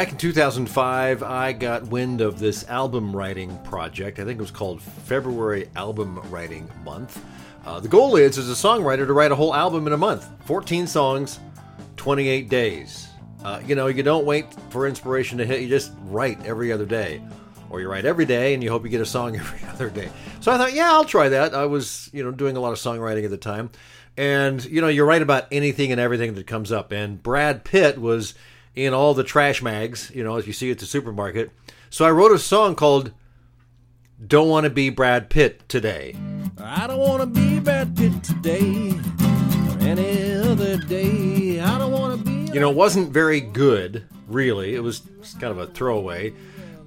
Back in 2005, I got wind of this album writing project. I think it was called February Album Writing Month. Uh, the goal is, as a songwriter, to write a whole album in a month 14 songs, 28 days. Uh, you know, you don't wait for inspiration to hit, you just write every other day. Or you write every day and you hope you get a song every other day. So I thought, yeah, I'll try that. I was, you know, doing a lot of songwriting at the time. And, you know, you write about anything and everything that comes up. And Brad Pitt was in all the trash mags, you know, as you see at the supermarket. So I wrote a song called Don't Want to Be Brad Pitt Today. I don't want to be Brad Pitt today or any other day. I don't want to be. You know, it wasn't very good, really. It was kind of a throwaway.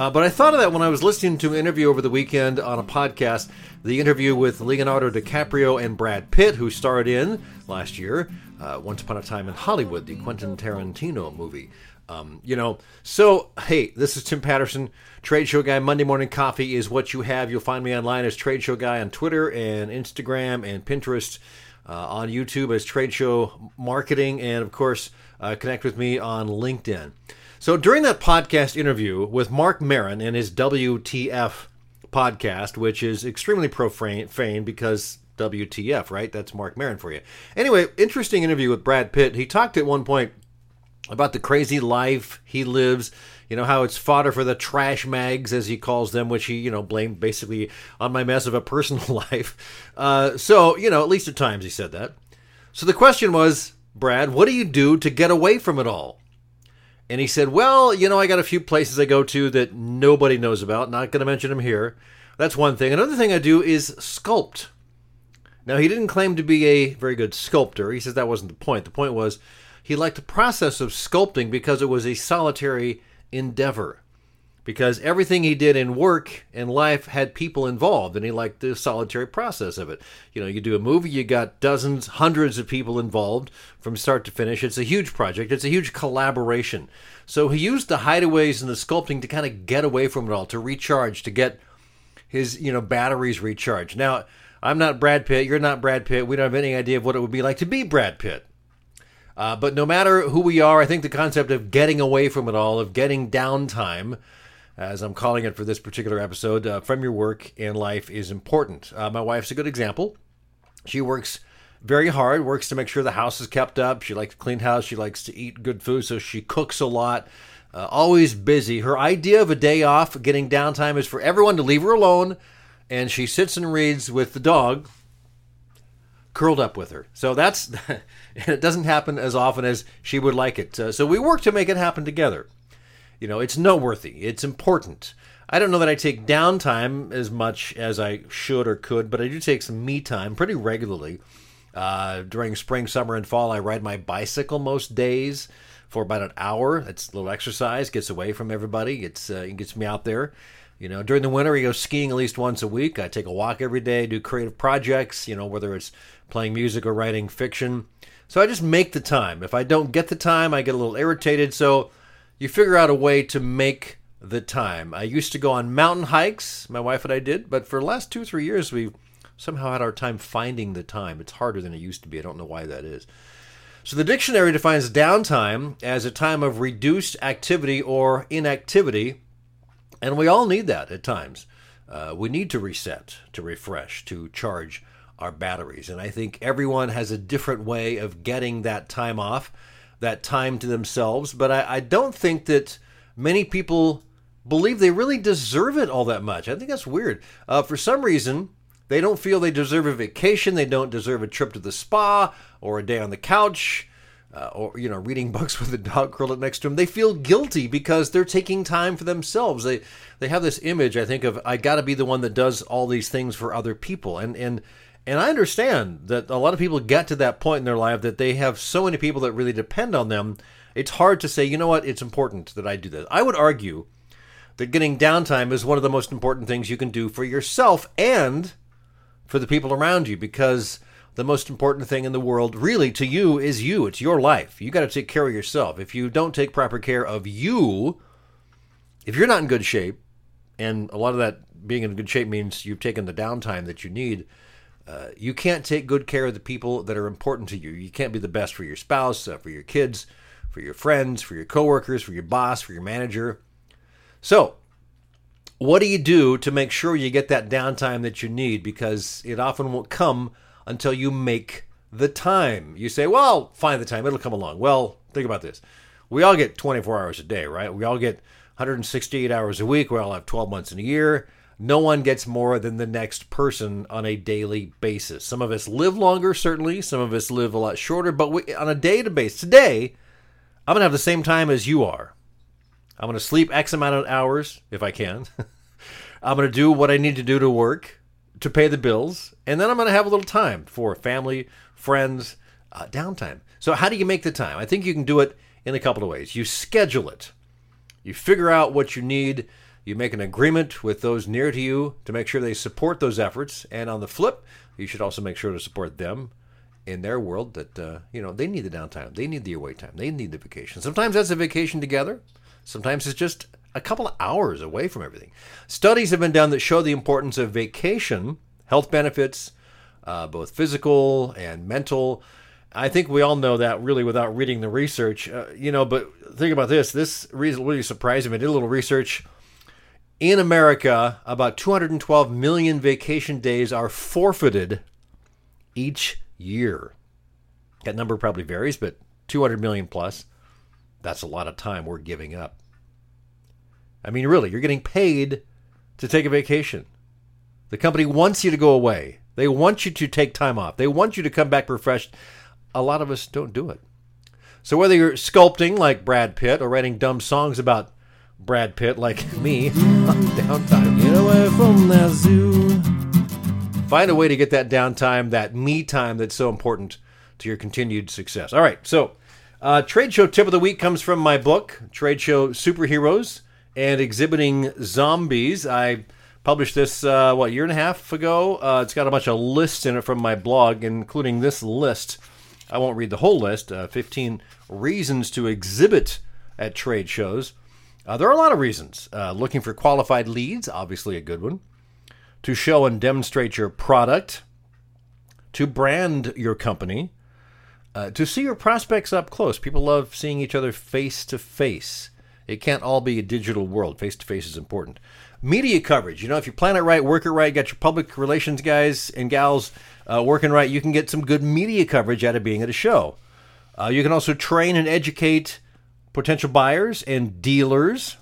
Uh, but I thought of that when I was listening to an interview over the weekend on a podcast, the interview with Leonardo DiCaprio and Brad Pitt, who starred in last year uh, Once Upon a Time in Hollywood, the Quentin Tarantino movie. Um, you know, so hey, this is Tim Patterson, Trade Show Guy. Monday Morning Coffee is what you have. You'll find me online as Trade Show Guy on Twitter and Instagram and Pinterest. Uh, on YouTube as Trade Show Marketing, and of course, uh, connect with me on LinkedIn. So during that podcast interview with Marc Maron and his WTF podcast, which is extremely profane because WTF, right? That's Marc Maron for you. Anyway, interesting interview with Brad Pitt. He talked at one point about the crazy life he lives. You know how it's fodder for the trash mags, as he calls them, which he you know blamed basically on my mess of a personal life. Uh, so you know, at least at times he said that. So the question was, Brad, what do you do to get away from it all? And he said, Well, you know, I got a few places I go to that nobody knows about. Not going to mention them here. That's one thing. Another thing I do is sculpt. Now, he didn't claim to be a very good sculptor. He says that wasn't the point. The point was he liked the process of sculpting because it was a solitary endeavor. Because everything he did in work and life had people involved, and he liked the solitary process of it. You know, you do a movie, you got dozens, hundreds of people involved from start to finish. It's a huge project, it's a huge collaboration. So he used the hideaways and the sculpting to kind of get away from it all, to recharge, to get his, you know, batteries recharged. Now, I'm not Brad Pitt. You're not Brad Pitt. We don't have any idea of what it would be like to be Brad Pitt. Uh, but no matter who we are, I think the concept of getting away from it all, of getting downtime, as I'm calling it for this particular episode, uh, from your work and life is important. Uh, my wife's a good example. She works very hard, works to make sure the house is kept up. She likes to clean house. She likes to eat good food, so she cooks a lot. Uh, always busy. Her idea of a day off, getting downtime, is for everyone to leave her alone and she sits and reads with the dog curled up with her. So that's it doesn't happen as often as she would like it. Uh, so we work to make it happen together. You know, it's noteworthy. It's important. I don't know that I take downtime as much as I should or could, but I do take some me time pretty regularly. Uh, during spring, summer, and fall, I ride my bicycle most days for about an hour. It's a little exercise, gets away from everybody. It's uh, gets me out there. You know, during the winter, we go skiing at least once a week. I take a walk every day, do creative projects, you know, whether it's playing music or writing fiction. So I just make the time. If I don't get the time, I get a little irritated. So you figure out a way to make the time. I used to go on mountain hikes, my wife and I did, but for the last two, three years, we've somehow had our time finding the time. It's harder than it used to be. I don't know why that is. So the dictionary defines downtime as a time of reduced activity or inactivity and we all need that at times. Uh, we need to reset, to refresh, to charge our batteries. And I think everyone has a different way of getting that time off, that time to themselves. But I, I don't think that many people believe they really deserve it all that much. I think that's weird. Uh, for some reason, they don't feel they deserve a vacation. They don't deserve a trip to the spa or a day on the couch uh, or you know reading books with a dog curled up next to them they feel guilty because they're taking time for themselves. They they have this image i think of i got to be the one that does all these things for other people. And and and i understand that a lot of people get to that point in their life that they have so many people that really depend on them. It's hard to say you know what? It's important that i do this. I would argue that getting downtime is one of the most important things you can do for yourself and for the people around you because the most important thing in the world, really, to you is you. It's your life. You got to take care of yourself. If you don't take proper care of you, if you're not in good shape, and a lot of that being in good shape means you've taken the downtime that you need, uh, you can't take good care of the people that are important to you. You can't be the best for your spouse, uh, for your kids, for your friends, for your coworkers, for your boss, for your manager. So, what do you do to make sure you get that downtime that you need? Because it often won't come until you make the time. You say, well, find the time, it'll come along. Well, think about this. We all get 24 hours a day, right? We all get 168 hours a week. We all have 12 months in a year. No one gets more than the next person on a daily basis. Some of us live longer, certainly. Some of us live a lot shorter, but we, on a day to base, today, I'm going to have the same time as you are. I'm going to sleep X amount of hours if I can. I'm going to do what I need to do to work to pay the bills, and then I'm going to have a little time for family, friends, uh, downtime. So, how do you make the time? I think you can do it in a couple of ways. You schedule it, you figure out what you need, you make an agreement with those near to you to make sure they support those efforts, and on the flip, you should also make sure to support them in their world that uh, you know they need the downtime, they need the away time, they need the vacation. Sometimes that's a vacation together. Sometimes it's just a couple of hours away from everything. Studies have been done that show the importance of vacation, health benefits, uh, both physical and mental. I think we all know that really without reading the research, uh, you know. But think about this: this really surprised me. I did a little research. In America, about 212 million vacation days are forfeited each year. That number probably varies, but 200 million plus. That's a lot of time we're giving up. I mean, really, you're getting paid to take a vacation. The company wants you to go away. They want you to take time off. They want you to come back refreshed. A lot of us don't do it. So whether you're sculpting like Brad Pitt or writing dumb songs about Brad Pitt like me on downtime, Get away from that zoo. find a way to get that downtime, that me time that's so important to your continued success. All right, so uh, trade show tip of the week comes from my book, Trade Show Superheroes and Exhibiting Zombies. I published this uh, what year and a half ago. Uh, it's got a bunch of lists in it from my blog, including this list. I won't read the whole list. Uh, 15 reasons to exhibit at trade shows. Uh, there are a lot of reasons. Uh, looking for qualified leads, obviously a good one. To show and demonstrate your product. To brand your company. Uh, to see your prospects up close. People love seeing each other face to face. It can't all be a digital world. Face to face is important. Media coverage. You know, if you plan it right, work it right, got your public relations guys and gals uh, working right, you can get some good media coverage out of being at a show. Uh, you can also train and educate potential buyers and dealers.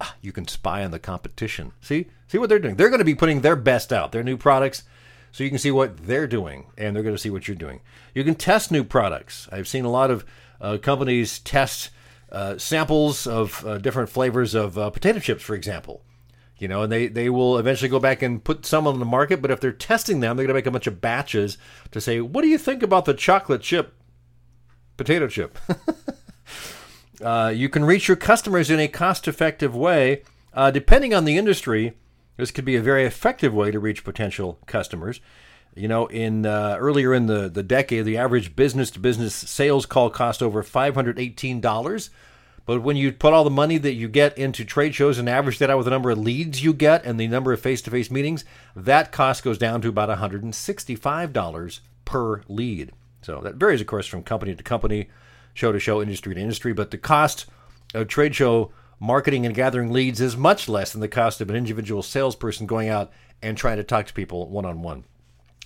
Ah, You can spy on the competition. See, see what they're doing. They're going to be putting their best out, their new products, so you can see what they're doing, and they're going to see what you're doing. You can test new products. I've seen a lot of uh, companies test uh, samples of uh, different flavors of uh, potato chips, for example. You know, and they, they will eventually go back and put some on the market. But if they're testing them, they're going to make a bunch of batches to say, "What do you think about the chocolate chip potato chip?" Uh, you can reach your customers in a cost effective way. Depending on the industry, this could be a very effective way to reach potential customers. You know, in uh, earlier in the, the decade, the average business to business sales call cost over $518. But when you put all the money that you get into trade shows and average that out with the number of leads you get and the number of face to face meetings, that cost goes down to about $165 per lead. So that varies, of course, from company to company, show to show, industry to industry. But the cost of trade show marketing and gathering leads is much less than the cost of an individual salesperson going out and trying to talk to people one on one.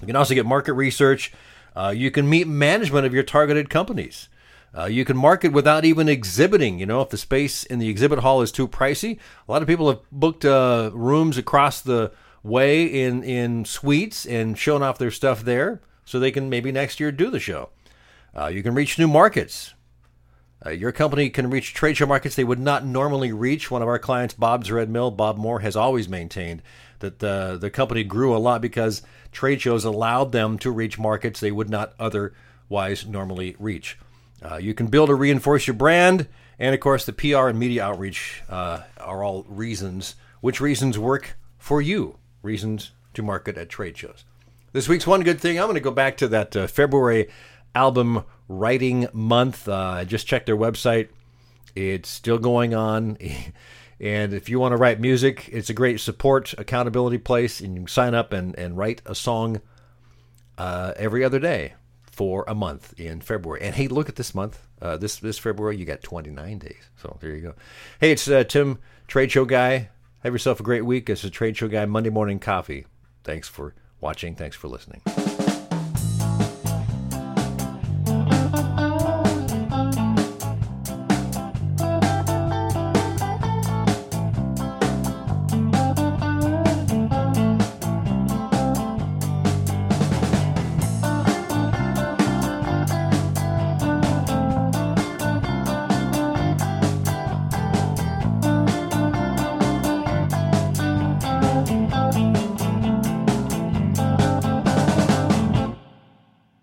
You can also get market research. Uh, you can meet management of your targeted companies. Uh, you can market without even exhibiting. You know, if the space in the exhibit hall is too pricey, a lot of people have booked uh, rooms across the way in in suites and shown off their stuff there, so they can maybe next year do the show. Uh, you can reach new markets. Uh, your company can reach trade show markets they would not normally reach. One of our clients, Bob's Red Mill, Bob Moore, has always maintained that the, the company grew a lot because trade shows allowed them to reach markets they would not otherwise normally reach. Uh, you can build or reinforce your brand, and of course, the PR and media outreach uh, are all reasons. Which reasons work for you? Reasons to market at trade shows. This week's one good thing, I'm going to go back to that uh, February album writing month. Uh, I just checked their website. It's still going on. And if you want to write music, it's a great support, accountability place. And you can sign up and, and write a song uh, every other day for a month in February. And hey, look at this month. Uh, this this February, you got 29 days. So there you go. Hey, it's uh, Tim, Trade Show Guy. Have yourself a great week. It's a Trade Show Guy Monday Morning Coffee. Thanks for watching. Thanks for listening.